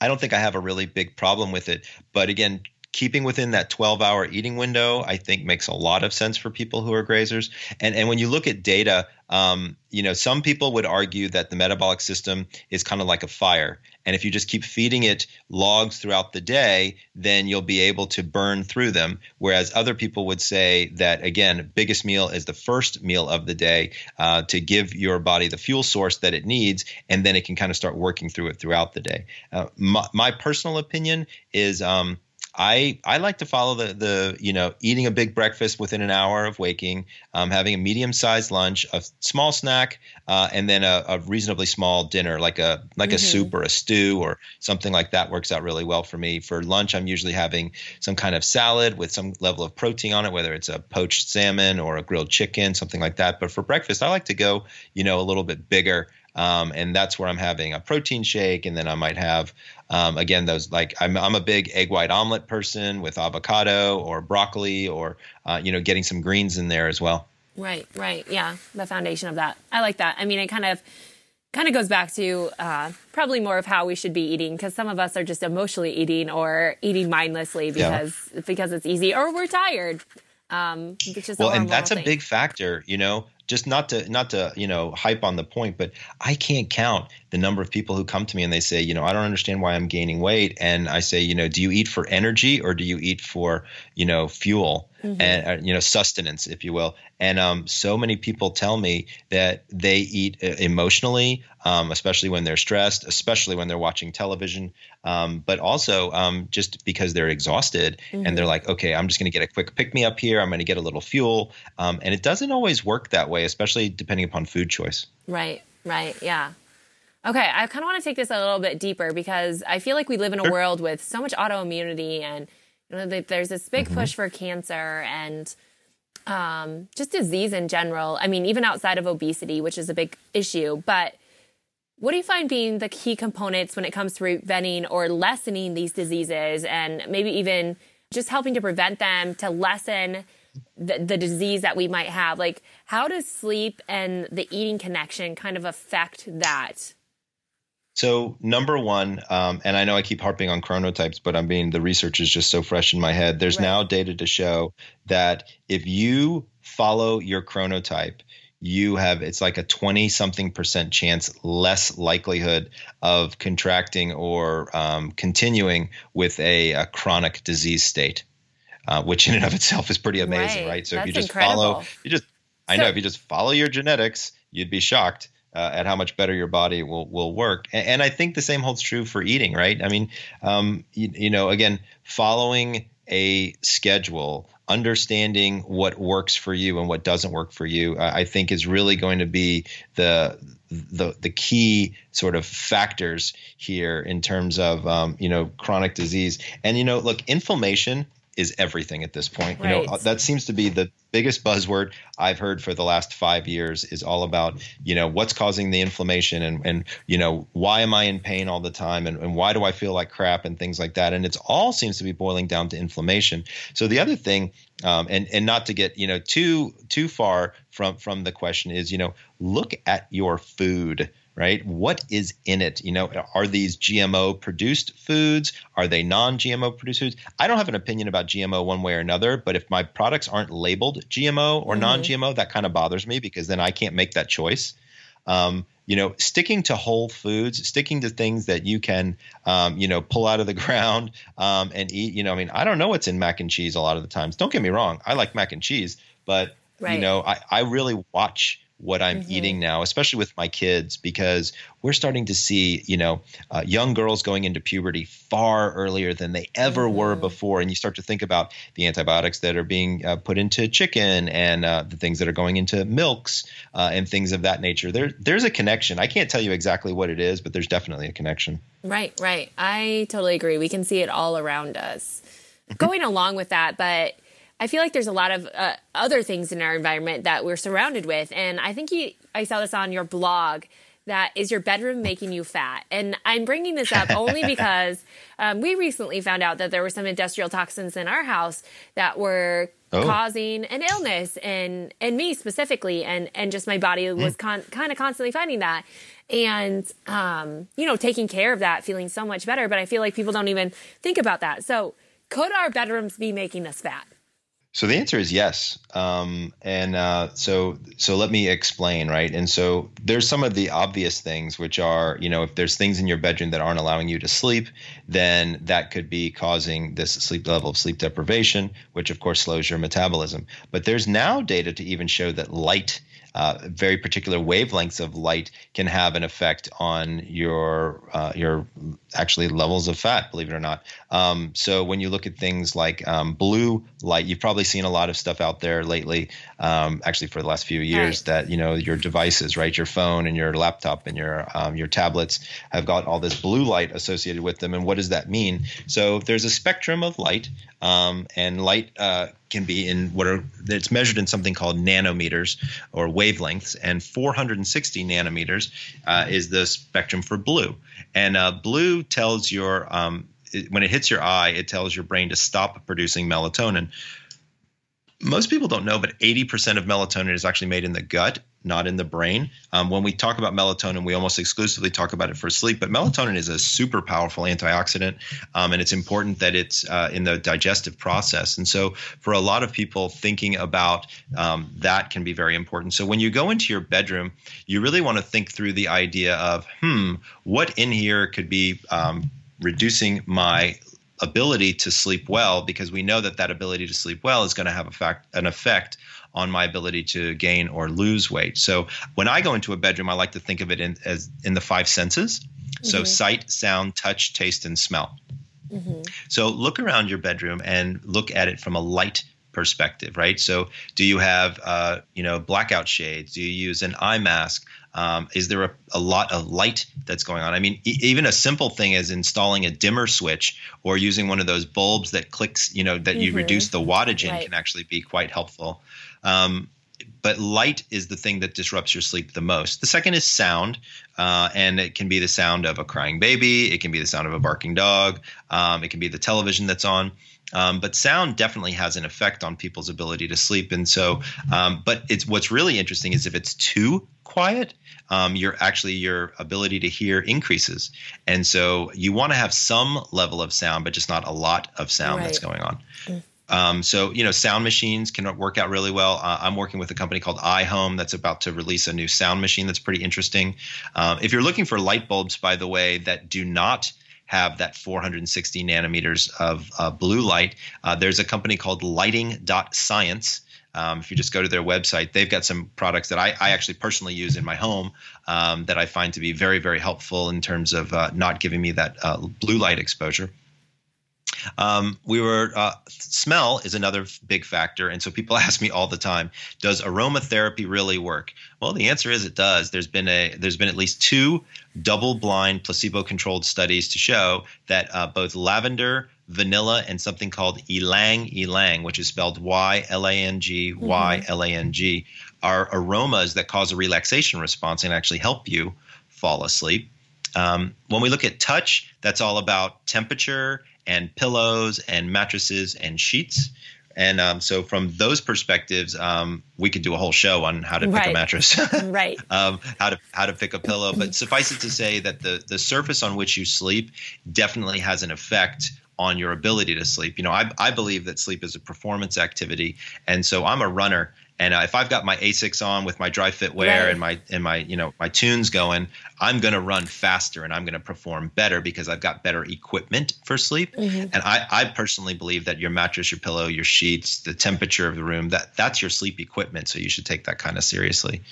S2: i don't think i have a really big problem with it. But again keeping within that 12 hour eating window, I think makes a lot of sense for people who are grazers. And, and when you look at data, um, you know, some people would argue that the metabolic system is kind of like a fire. And if you just keep feeding it logs throughout the day, then you'll be able to burn through them. Whereas other people would say that, again, biggest meal is the first meal of the day uh, to give your body the fuel source that it needs, and then it can kind of start working through it throughout the day. Uh, my, my, personal opinion is um, I I like to follow the the you know eating a big breakfast within an hour of waking, um, having a medium sized lunch, a small snack, uh, and then a, a, reasonably small dinner like a like mm-hmm. a soup or a stew or something like that works out really well for me. For lunch, I'm usually having some kind of salad with some level of protein on it, whether it's a poached salmon or a grilled chicken, something like that. But for breakfast, I like to go you know a little bit bigger. Um, and that's where I'm having a protein shake, and then I might have um, again those like I'm I'm a big egg white omelet person with avocado or broccoli or uh, you know getting some greens in there as well.
S1: Right, right, yeah, the foundation of that. I like that. I mean, it kind of kind of goes back to uh, probably more of how we should be eating because some of us are just emotionally eating or eating mindlessly because yeah. because it's easy or we're tired. Um,
S2: well, and that's thing. a big factor. You know, just not to not to you know hype on the point but i can't count the number of people who come to me and they say you know i don't understand why i'm gaining weight. And i say you know do you eat for energy or do you eat for you know fuel mm-hmm. and uh, you know sustenance if you will. And um, so many people tell me that they eat uh, emotionally um, especially when they're stressed especially when they're watching television um, but also um, just because they're exhausted mm-hmm. and they're like okay i'm just going to get a quick pick me up here. I'm going to get a little fuel. Um, and it doesn't always work that way especially depending upon food choice.
S1: Right right yeah. Okay, I kind of want to take this a little bit deeper because I feel like we live in a world with so much autoimmunity and there's this big mm-hmm. push for cancer and um, just disease in general. I mean, even outside of obesity, which is a big issue. But what do you find being the key components when it comes to preventing or lessening these diseases and maybe even just helping to prevent them, to lessen the, the disease that we might have? Like, how does sleep and the eating connection kind of affect that?
S2: So number one, um, and I know I keep harping on chronotypes, but I'm being the research is just so fresh in my head. There's right. now data to show that if you follow your chronotype, you have it's like a 20 something percent chance less likelihood of contracting or um, continuing with a, a, chronic disease state, uh, which in and of itself is pretty amazing, right? right? So
S1: That's
S2: if you just
S1: incredible.
S2: follow, you just I know if you just follow your genetics, you'd be shocked uh, at how much better your body will will work. And, and, I think the same holds true for eating, right? I mean, um, you, you know, again, following a schedule understanding what works for you and what doesn't work for you i think is really going to be the the the key sort of factors here in terms of um, you know chronic disease and you know look inflammation is everything at this point. Right. You know, that seems to be the biggest buzzword I've heard for the last five years is all about, you know, what's causing the inflammation and, and you know, why am I in pain all the time and, and why do I feel like crap and things like that. And it's all seems to be boiling down to inflammation. So the other thing, um, and, and not to get, you know, too, too far from, from the question is, you know, look at your food right? What is in it? You know, are these GMO produced foods? Are they non GMO produced foods? I don't have an opinion about GMO one way or another, but if my products aren't labeled GMO or mm-hmm. non GMO, that kind of bothers me because then I can't make that choice. Um, you know, sticking to whole foods, sticking to things that you can, um, you know, pull out of the *laughs* ground um, and eat. You know, I mean, I don't know what's in mac and cheese a lot of the times. Don't get me wrong, I like mac and cheese, but right. you know, I, I really watch what I'm mm-hmm. eating now, especially with my kids, because we're starting to see, you know, uh, young girls going into puberty far earlier than they ever mm-hmm. were before. And you start to think about the antibiotics that are being uh, put into chicken and uh, the things that are going into milks uh, and things of that nature. There, there's a connection. I can't tell you exactly what it is, but there's definitely a connection.
S1: Right, right. I totally agree. We can see it all around us. Mm-hmm. Going along with that, but I feel like there's a lot of uh, other things in our environment that we're surrounded with. And I think you, I saw this on your blog that is your bedroom making you fat? And I'm bringing this up *laughs* only because um, we recently found out that there were some industrial toxins in our house that were oh. causing an illness, and and me specifically, and and just my body was mm. con- kind of constantly fighting that, and um, you know, taking care of that, feeling so much better. But I feel like people don't even think about that. So, could our bedrooms be making us fat?
S2: So the answer is yes. Um, and uh, so so let me explain, right? And so there's some of the obvious things, which are, you know, if there's things in your bedroom that aren't allowing you to sleep, then that could be causing this sleep level of sleep deprivation, which of course slows your metabolism. But there's now data to even show that light uh, very particular wavelengths of light can have an effect on your uh, your actually levels of fat. Believe it or not. Um, so when you look at things like um, blue light, you've probably seen a lot of stuff out there lately. Um, actually, for the last few years, right. that you know your devices, right, your phone and your laptop and your um, your tablets have got all this blue light associated with them. And what does that mean? So there's a spectrum of light, um, and light uh, can be in what are it's measured in something called nanometers or wavelengths, and 460 nanometers uh, is the spectrum for blue. And uh, blue tells your um, when it hits your eye, it tells your brain to stop producing melatonin. Most people don't know, but 80% of melatonin is actually made in the gut not in the brain. Um, when we talk about melatonin, we almost exclusively talk about it for sleep, but melatonin is a super powerful antioxidant, um, and it's important that it's uh, in the digestive process. And so, for a lot of people, thinking about um, that can be very important. So, when you go into your bedroom, you really want to think through the idea of, hmm, what in here could be um, reducing my ability to sleep well because we know that that ability to sleep well is going to have a fact, an effect on my ability to gain or lose weight. So when I go into a bedroom, I like to think of it in, as in the five senses. Mm-hmm. So sight, sound, touch, taste, and smell. Mm-hmm. So look around your bedroom and look at it from a light perspective, right? So do you have, uh, you know, blackout shades? Do you use an eye mask? Um, is there a, a, lot of light that's going on? I mean, e- even a simple thing as installing a dimmer switch or using one of those bulbs that clicks, you know, that mm-hmm. you reduce the wattage in right. can actually be quite helpful. Um, but light is the thing that disrupts your sleep the most. The second is sound, uh, and it can be the sound of a crying baby, it can be the sound of a barking dog, um, it can be the television that's on. Um, but sound definitely has an effect on people's ability to sleep, and so. Um, but it's what's really interesting is if it's too quiet, um, your actually your ability to hear increases, and so you want to have some level of sound, but just not a lot of sound right. that's going on. Mm. Um, so you know, sound machines can work out really well. Uh, I'm working with a company called iHome that's about to release a new sound machine that's pretty interesting. Um, if you're looking for light bulbs, by the way, that do not have that 460 nanometers of uh, blue light, uh, there's a company called Lighting.Science. Um, if you just go to their website, they've got some products that I, I actually personally use in my home um, that I find to be very, very helpful in terms of uh, not giving me that uh, blue light exposure. Um, we were uh, smell is another big factor, and so people *laughs* ask me all the time, does aromatherapy really work? Well, the answer is it does. There's been a there's been at least two double-blind placebo-controlled studies to show that uh, both lavender vanilla and something called ylang ylang, which is spelled Y L A N G Y L A N G, are aromas that cause a relaxation response and actually help you fall asleep. Um, when we look at touch, that's all about temperature and pillows and mattresses and sheets. And um, so, from those perspectives, um, we could do a whole show on how to pick
S1: Right.
S2: a mattress, *laughs*
S1: Right.
S2: um, how to how to pick a pillow. But suffice it to say that the the surface on which you sleep definitely has an effect on your ability to sleep. You know, I I believe that sleep is a performance activity, and so I'm a runner. And uh, if I've got my Asics on with my dry fit wear
S1: Right.
S2: and my and my you know my tunes going, I'm going to run faster and I'm going to perform better because I've got better equipment for sleep.
S1: Mm-hmm.
S2: And I, I personally believe that your mattress, your pillow, your sheets, the temperature of the room that that's your sleep equipment. So you should take that kind of seriously.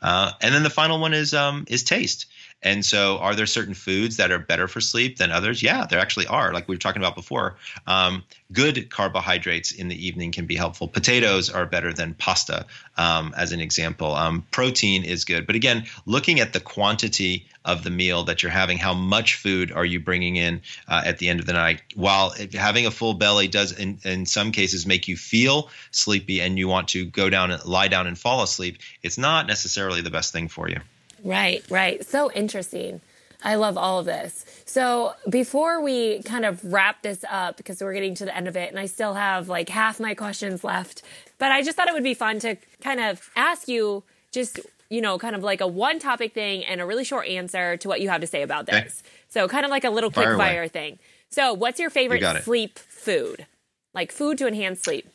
S2: Uh, and then the final one is um, is taste. And so, are there certain foods that are better for sleep than others? Yeah, there actually are. Like we were talking about before, um, good carbohydrates in the evening can be helpful. Potatoes are better than pasta, um, as an example. Um, protein is good, but again, looking at the quantity of the meal that you're having, how much food are you bringing in uh, at the end of the night? While having a full belly does, in, in some cases, make you feel sleepy and you want to go down and lie down and fall asleep, it's not necessarily the best thing for you.
S1: Right, right. So interesting. I love all of this. So before we kind of wrap this up, because we're getting to the end of it, and I still have like half my questions left, but I just thought it would be fun to kind of ask you just, you know, kind of like a one topic thing and a really short answer to what you have to say about
S2: Okay.
S1: this. So kind of like a little quick
S2: Fire
S1: fire thing. So what's your favorite
S2: it.
S1: sleep food? Like food to enhance sleep.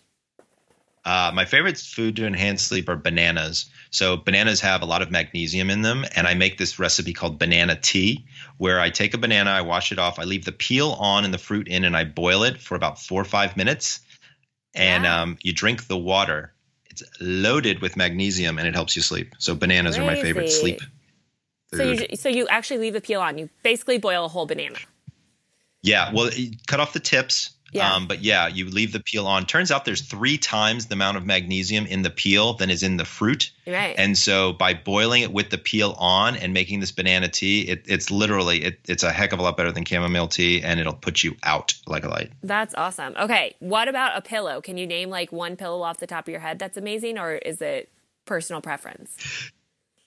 S2: Uh, my favorite food to enhance sleep are bananas. So bananas have a lot of magnesium in them, and I make this recipe called banana tea, where I take a banana, I wash it off, I leave the peel on and the fruit in, and I boil it for about four or five minutes, and
S1: Wow.
S2: um, you drink the water. It's loaded with magnesium, and it helps you sleep. So bananas are my favorite
S1: Crazy.
S2: sleep
S1: So you, so you actually leave the peel on. You basically boil a whole banana.
S2: Yeah, well, you cut off the tips.
S1: Yeah.
S2: Um, but yeah, you leave the peel on. Turns out there's three times the amount of magnesium in the peel than is in the fruit.
S1: Right.
S2: And so by boiling it with the peel on and making this banana tea, it, it's literally it, it's a heck of a lot better than chamomile tea, and it'll put you out like a light.
S1: That's awesome. Okay, what about a pillow? Can you name like one pillow off the top of your head that's amazing, or is it personal preference?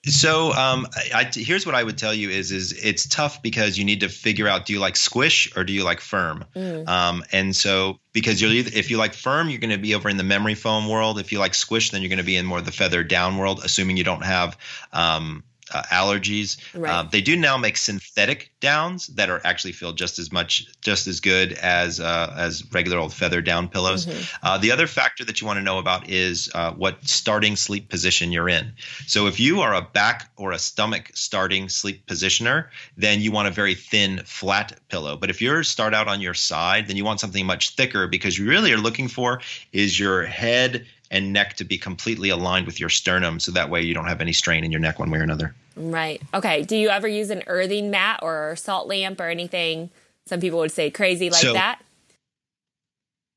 S2: So um, I, I, here's what I would tell you is is it's tough because you need to figure out do you like squish or do you like firm, um, and so because you're either, if you like firm you're going to be over in the memory foam world. If you like squish, then you're going to be in more of the feather down world, assuming you don't have um, uh, allergies.
S1: Right.
S2: Uh, they do now make synthetic downs that are actually feel just as much, just as good as uh, as regular old feather down pillows. Uh, the other factor that you want to know about is uh, what starting sleep position you're in. So if you are a back or a stomach starting sleep positioner, then you want a very thin, flat pillow. But if you're start out on your side, then you want something much thicker because you really are looking for is your head and neck to be completely aligned with your sternum, so that way you don't have any strain in your neck one way or another.
S1: Right. Okay. Do you ever use an earthing mat or salt lamp or anything? Some people would say crazy like
S2: So-
S1: that.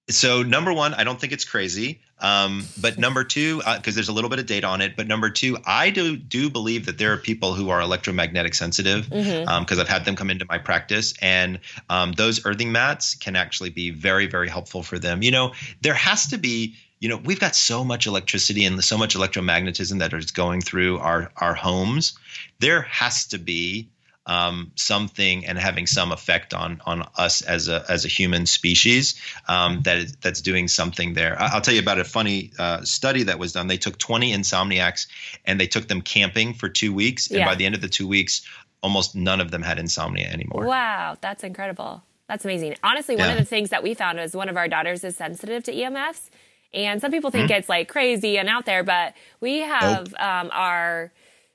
S2: So number one, I don't think it's crazy. Um, but *laughs* number two, because there's a little bit of data on it. But number two, I do do believe that there are people who are electromagnetic sensitive because I've had them come into my practice, and um, those earthing mats can actually be very very helpful for them. You know, there has to be. You know, we've got so much electricity and so much electromagnetism that is going through our our homes. There has to be um, something and having some effect on on us as a as a human species um, that is, that's doing something there. I'll tell you about a funny uh, study that was done. They took 20 insomniacs and they took them camping for two weeks, and
S1: Yeah.
S2: by the end of the two weeks, almost none of them had insomnia anymore.
S1: Wow, that's incredible. That's amazing. Honestly, one
S2: Yeah.
S1: of the things that we found is one of our daughters is sensitive to EMFs. And some people
S2: Mm-hmm.
S1: think it's like crazy and out there, but we have um, our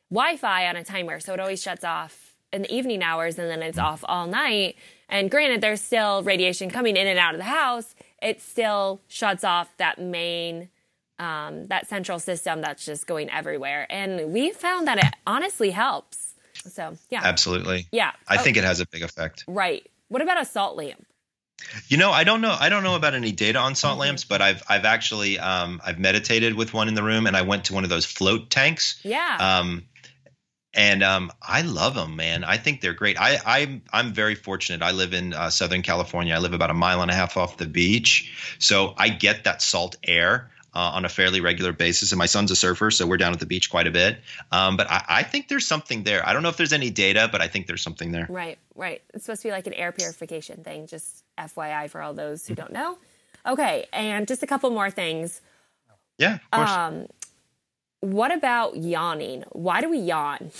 S1: Wi Fi on a timer. So it always shuts off in the evening hours and then it's
S2: Mm.
S1: off all night. And granted, there's still radiation coming in and out of the house. It still shuts off that main, um, that central system that's just going everywhere. And we found that it honestly helps. So, yeah.
S2: Absolutely.
S1: Yeah.
S2: I
S1: Oh,
S2: think it has a big effect.
S1: Right. What about a salt lamp?
S2: You know, I don't know. I don't know about any data on salt lamps, but I've I've actually um, I've meditated with one in the room, and I went to one of those float tanks.
S1: Yeah.
S2: Um, and um, I love them, man. I think they're great. I, I'm I'm very fortunate. I live in uh, Southern California. I live about a mile and a half off the beach, so I get that salt air. Uh, on a fairly regular basis, and my son's a surfer, so we're down at the beach quite a bit. Um, but I, I think there's something there. I don't know if there's any data, but I think there's something there.
S1: right, right. It's supposed to be like an air purification thing, just FYI for all those who don't know. Okay, and just a couple more things.
S2: Yeah, of course.
S1: Um, what about yawning? Why do we yawn?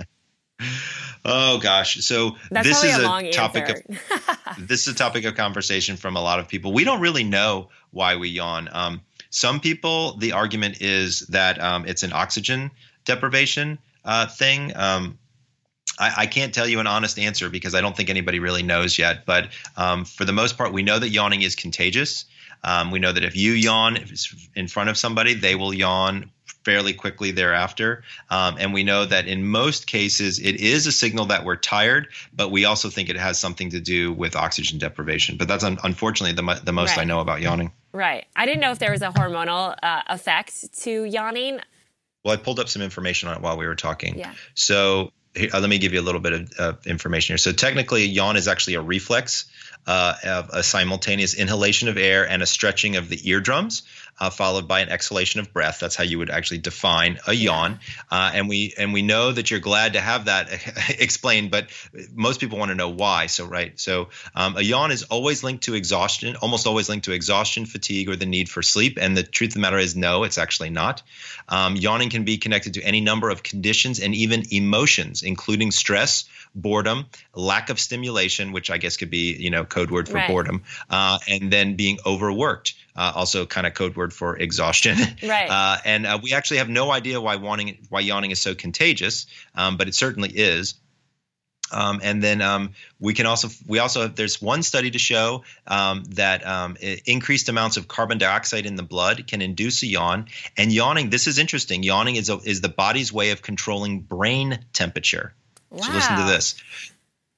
S1: *laughs*
S2: oh gosh, so
S1: That's
S2: this is
S1: a
S2: a,
S1: long
S2: topic of *laughs* this is a topic of conversation from a lot of people. We don't really know why we yawn. Um, some people, the argument is that um, it's an oxygen deprivation uh, thing. Um, I, I can't tell you an honest answer because I don't think anybody really knows yet. But um, for the most part, we know that yawning is contagious. Um, we know that if you yawn in front of somebody, they will yawn fairly quickly thereafter. Um, and we know that in most cases, it is a signal that we're tired, but we also think it has something to do with oxygen deprivation. But that's un- unfortunately the, mo- the most I know about yawning.
S1: Right. I didn't know if there was a hormonal uh, effect to yawning.
S2: Well, I pulled up some information on it while we were talking.
S1: Yeah.
S2: So here, uh, let me give you a little bit of uh, information here. So technically, yawn is actually a reflex uh, of a simultaneous inhalation of air and a stretching of the eardrums, uh, followed by an exhalation of breath. That's how you would actually define a yawn. Uh, and we and we know that you're glad to have that *laughs* explained, but most people want to know why. So right. So um, a yawn is always linked to exhaustion, almost always linked to exhaustion, fatigue, or the need for sleep. And the truth of the matter is, no, it's actually not. Um, yawning can be connected to any number of conditions and even emotions, including stress, boredom, lack of stimulation, which I guess could be you know code word for
S1: Right.
S2: boredom, uh, and then being overworked, uh, also kind of code word for exhaustion. *laughs*
S1: Right.
S2: Uh, and uh, we actually have no idea why wanting why yawning is so contagious, um, but it certainly is. Um, and then um, we can also we also there's one study to show um, that um, increased amounts of carbon dioxide in the blood can induce a yawn. And yawning, this is interesting. Yawning is a, is the body's way of controlling brain temperature. So listen to this.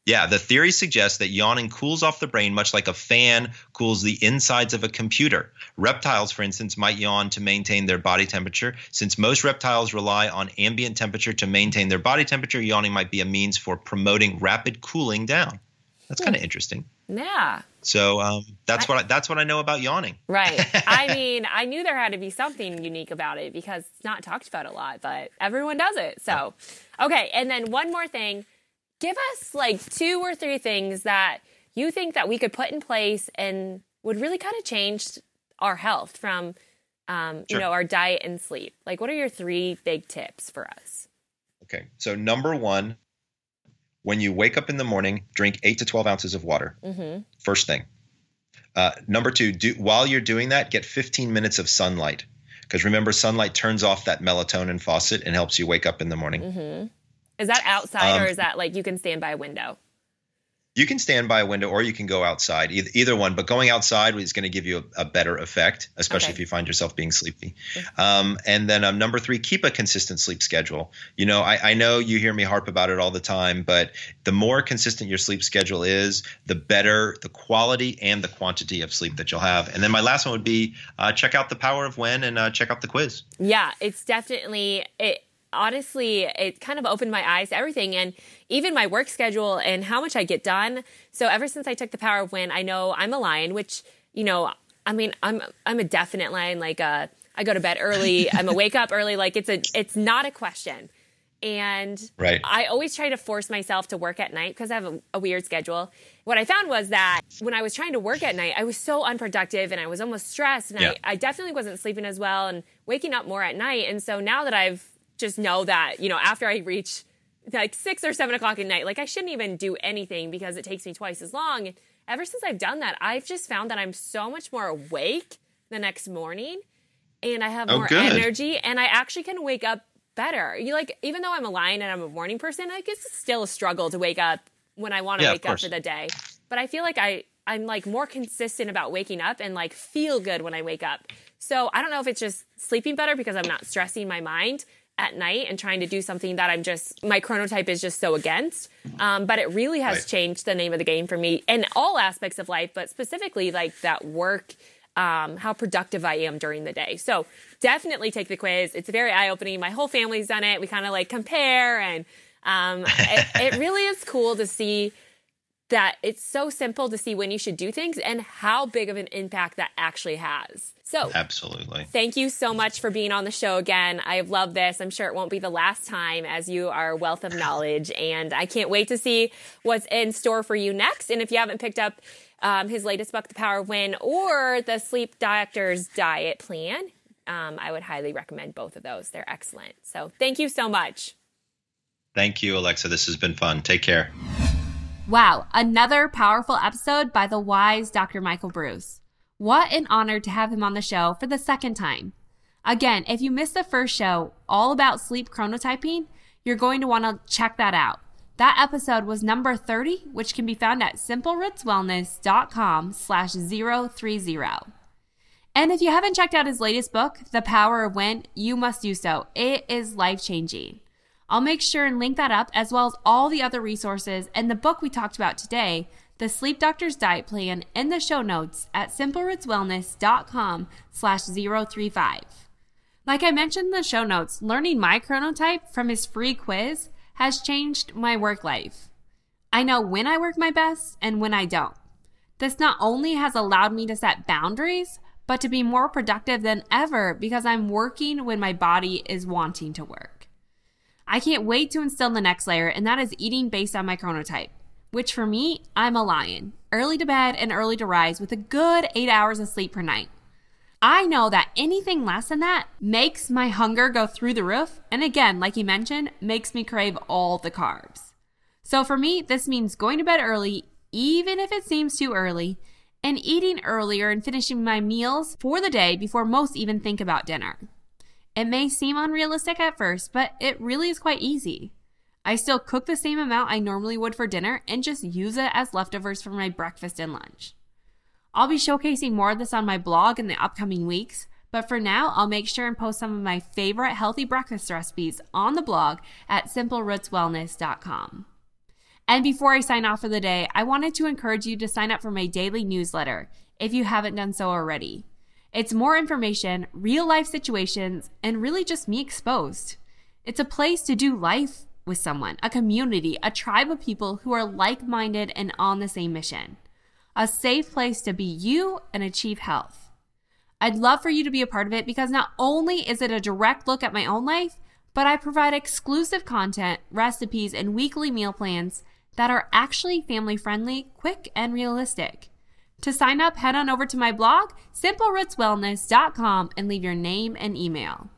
S2: Yeah, the theory suggests that yawning cools off the brain much like a fan cools the insides of a computer. Reptiles, for instance, might yawn to maintain their body temperature. Since most reptiles rely on ambient temperature to maintain their body temperature, yawning might be a means for promoting rapid cooling down. That's hmm. kind of interesting.
S1: Yeah.
S2: So um, that's what I, that's what I know about yawning.
S1: Right. *laughs* I mean, I knew there had to be something unique about it because it's not talked about a lot, but everyone does it. So, okay. And then one more thing give us like two or three things that you think that we could put in place and would really kind of change our health from, um, you
S2: Sure.
S1: know, our diet and sleep. Like, what are your three big tips for us?
S2: Okay, so number one, when you wake up in the morning, drink eight to twelve ounces of water.
S1: Mm-hmm.
S2: First thing. Uh, number two, do, while you're doing that, get 15 minutes of sunlight. Because remember, sunlight turns off that melatonin faucet and helps you wake up in the morning.
S1: Mm-hmm. Is that outside
S2: Um,
S1: or is that like you can stand by a window?
S2: You can stand by a window or you can go outside, either, either one. But going outside is going to give you a, a better effect, especially
S1: Okay.
S2: if you find yourself being sleepy. Um, and then um, number three, keep a consistent sleep schedule. You know, I, I know you hear me harp about it all the time, but the more consistent your sleep schedule is, the better the quality and the quantity of sleep that you'll have. And then my last one would be uh, check out the power of when and uh, check out the quiz.
S1: Yeah, it's definitely it honestly it kind of opened my eyes to everything and even my work schedule and how much I get done. So ever since I took the power of when I know I'm a lion, which, you know, I mean, I'm I'm a definite lion like uh I go to bed early, *laughs* I'm a wake up early, like it's a it's not a question. And
S2: Right.
S1: I always try to force myself to work at night because I have a, a weird schedule. What I found was that when I was trying to work at night, I was so unproductive and I was almost stressed and
S2: Yeah.
S1: I, I definitely wasn't sleeping as well and waking up more at night. And so now that I've just know that, you know, after I reach like six or seven o'clock at night, like I shouldn't even do anything because it takes me twice as long. And ever since I've done that, I've just found that I'm so much more awake the next morning and I have
S2: Oh,
S1: more
S2: good.
S1: energy and I actually can wake up better. You like even though I'm a lion and I'm a morning person, like it's still a struggle to wake up when I want to
S2: Yeah,
S1: wake up for the day. But I feel like I I'm like more consistent about waking up and like feel good when I wake up. So I don't know if it's just sleeping better because I'm not stressing my mind at night and trying to do something that I'm just my chronotype is just so against. Um, but it really has
S2: Right.
S1: changed the name of the game for me in all aspects of life, but specifically like that work um, how productive I am during the day. So definitely take the quiz. It's very eye opening. My whole family's done it. We kind of like compare, and um, it, *laughs* it really is cool to see that it's so simple to see when you should do things and how big of an impact that actually has. So
S2: Absolutely.
S1: Thank you so much for being on the show again. I love this. I'm sure it won't be the last time as you are a wealth of knowledge. And I can't wait to see what's in store for you next. And if you haven't picked up um, his latest book, The Power of When, or the Sleep Doctor's Diet Plan. Um, I would highly recommend both of those. They're excellent. So thank you so much.
S2: Thank you, Alexa. This has been fun. Take care.
S1: Wow, another powerful episode by the wise Dr. Michael Breus. What an honor to have him on the show for the second time. Again, if you missed the first show, all about sleep chronotyping, you're going to want to check that out. That episode was number 30, which can be found at simplerootswellness.com slash 030. And if you haven't checked out his latest book, The Power of When, you must do so. It is life changing. I'll make sure and link that up as well as all the other resources and the book we talked about today, The Sleep Doctor's Diet Plan, in the show notes at simplerootswellness.com slash 035. Like I mentioned in the show notes, learning my chronotype from his free quiz has changed my work life. I know when I work my best and when I don't. This not only has allowed me to set boundaries, but to be more productive than ever because I'm working when my body is wanting to work. I can't wait to instill the next layer, and that is eating based on my chronotype, which for me, I'm a lion, early to bed and early to rise with a good eight hours of sleep per night. I know that anything less than that makes my hunger go through the roof. And again, like you mentioned, makes me crave all the carbs. So for me, this means going to bed early, even if it seems too early, and eating earlier and finishing my meals for the day before most even think about dinner. It may seem unrealistic at first, but it really is quite easy. I still cook the same amount I normally would for dinner and just use it as leftovers for my breakfast and lunch. I'll be showcasing more of this on my blog in the upcoming weeks, but for now, I'll make sure and post some of my favorite healthy breakfast recipes on the blog at simplerootswellness.com. And before I sign off for the day, I wanted to encourage you to sign up for my daily newsletter if you haven't done so already. It's more information, real life situations, and really just me exposed. It's a place to do life with someone, a community, a tribe of people who are like minded and on the same mission a safe place to be you and achieve health. I'd love for you to be a part of it because not only is it a direct look at my own life, but I provide exclusive content, recipes, and weekly meal plans that are actually family friendly, quick, and realistic. To sign up, head on over to my blog, simplerootswellness.com, and leave your name and email.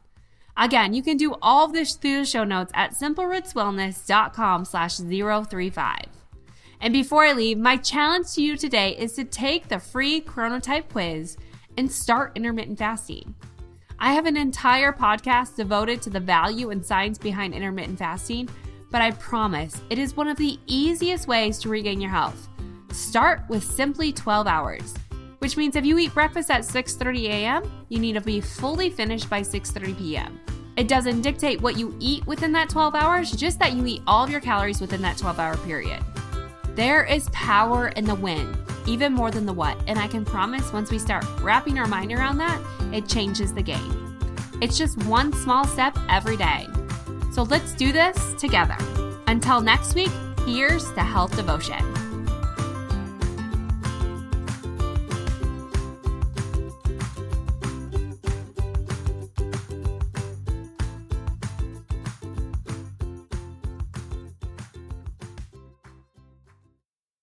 S1: Again, you can do all of this through the show notes at simplerootswellness.com slash 035. And before I leave, my challenge to you today is to take the free chronotype quiz and start intermittent fasting. I have an entire podcast devoted to the value and science behind intermittent fasting, but I promise it is one of the easiest ways to regain your health. Start with simply 12 hours, which means if you eat breakfast at 6:30 a.m., you need to be fully finished by 6:30 p.m. It doesn't dictate what you eat within that 12 hours, just that you eat all of your calories within that 12-hour period. There is power in the when, even more than the what. And I can promise once we start wrapping our mind around that, it changes the game. It's just one small step every day. So let's do this together. Until next week, here's the health devotion.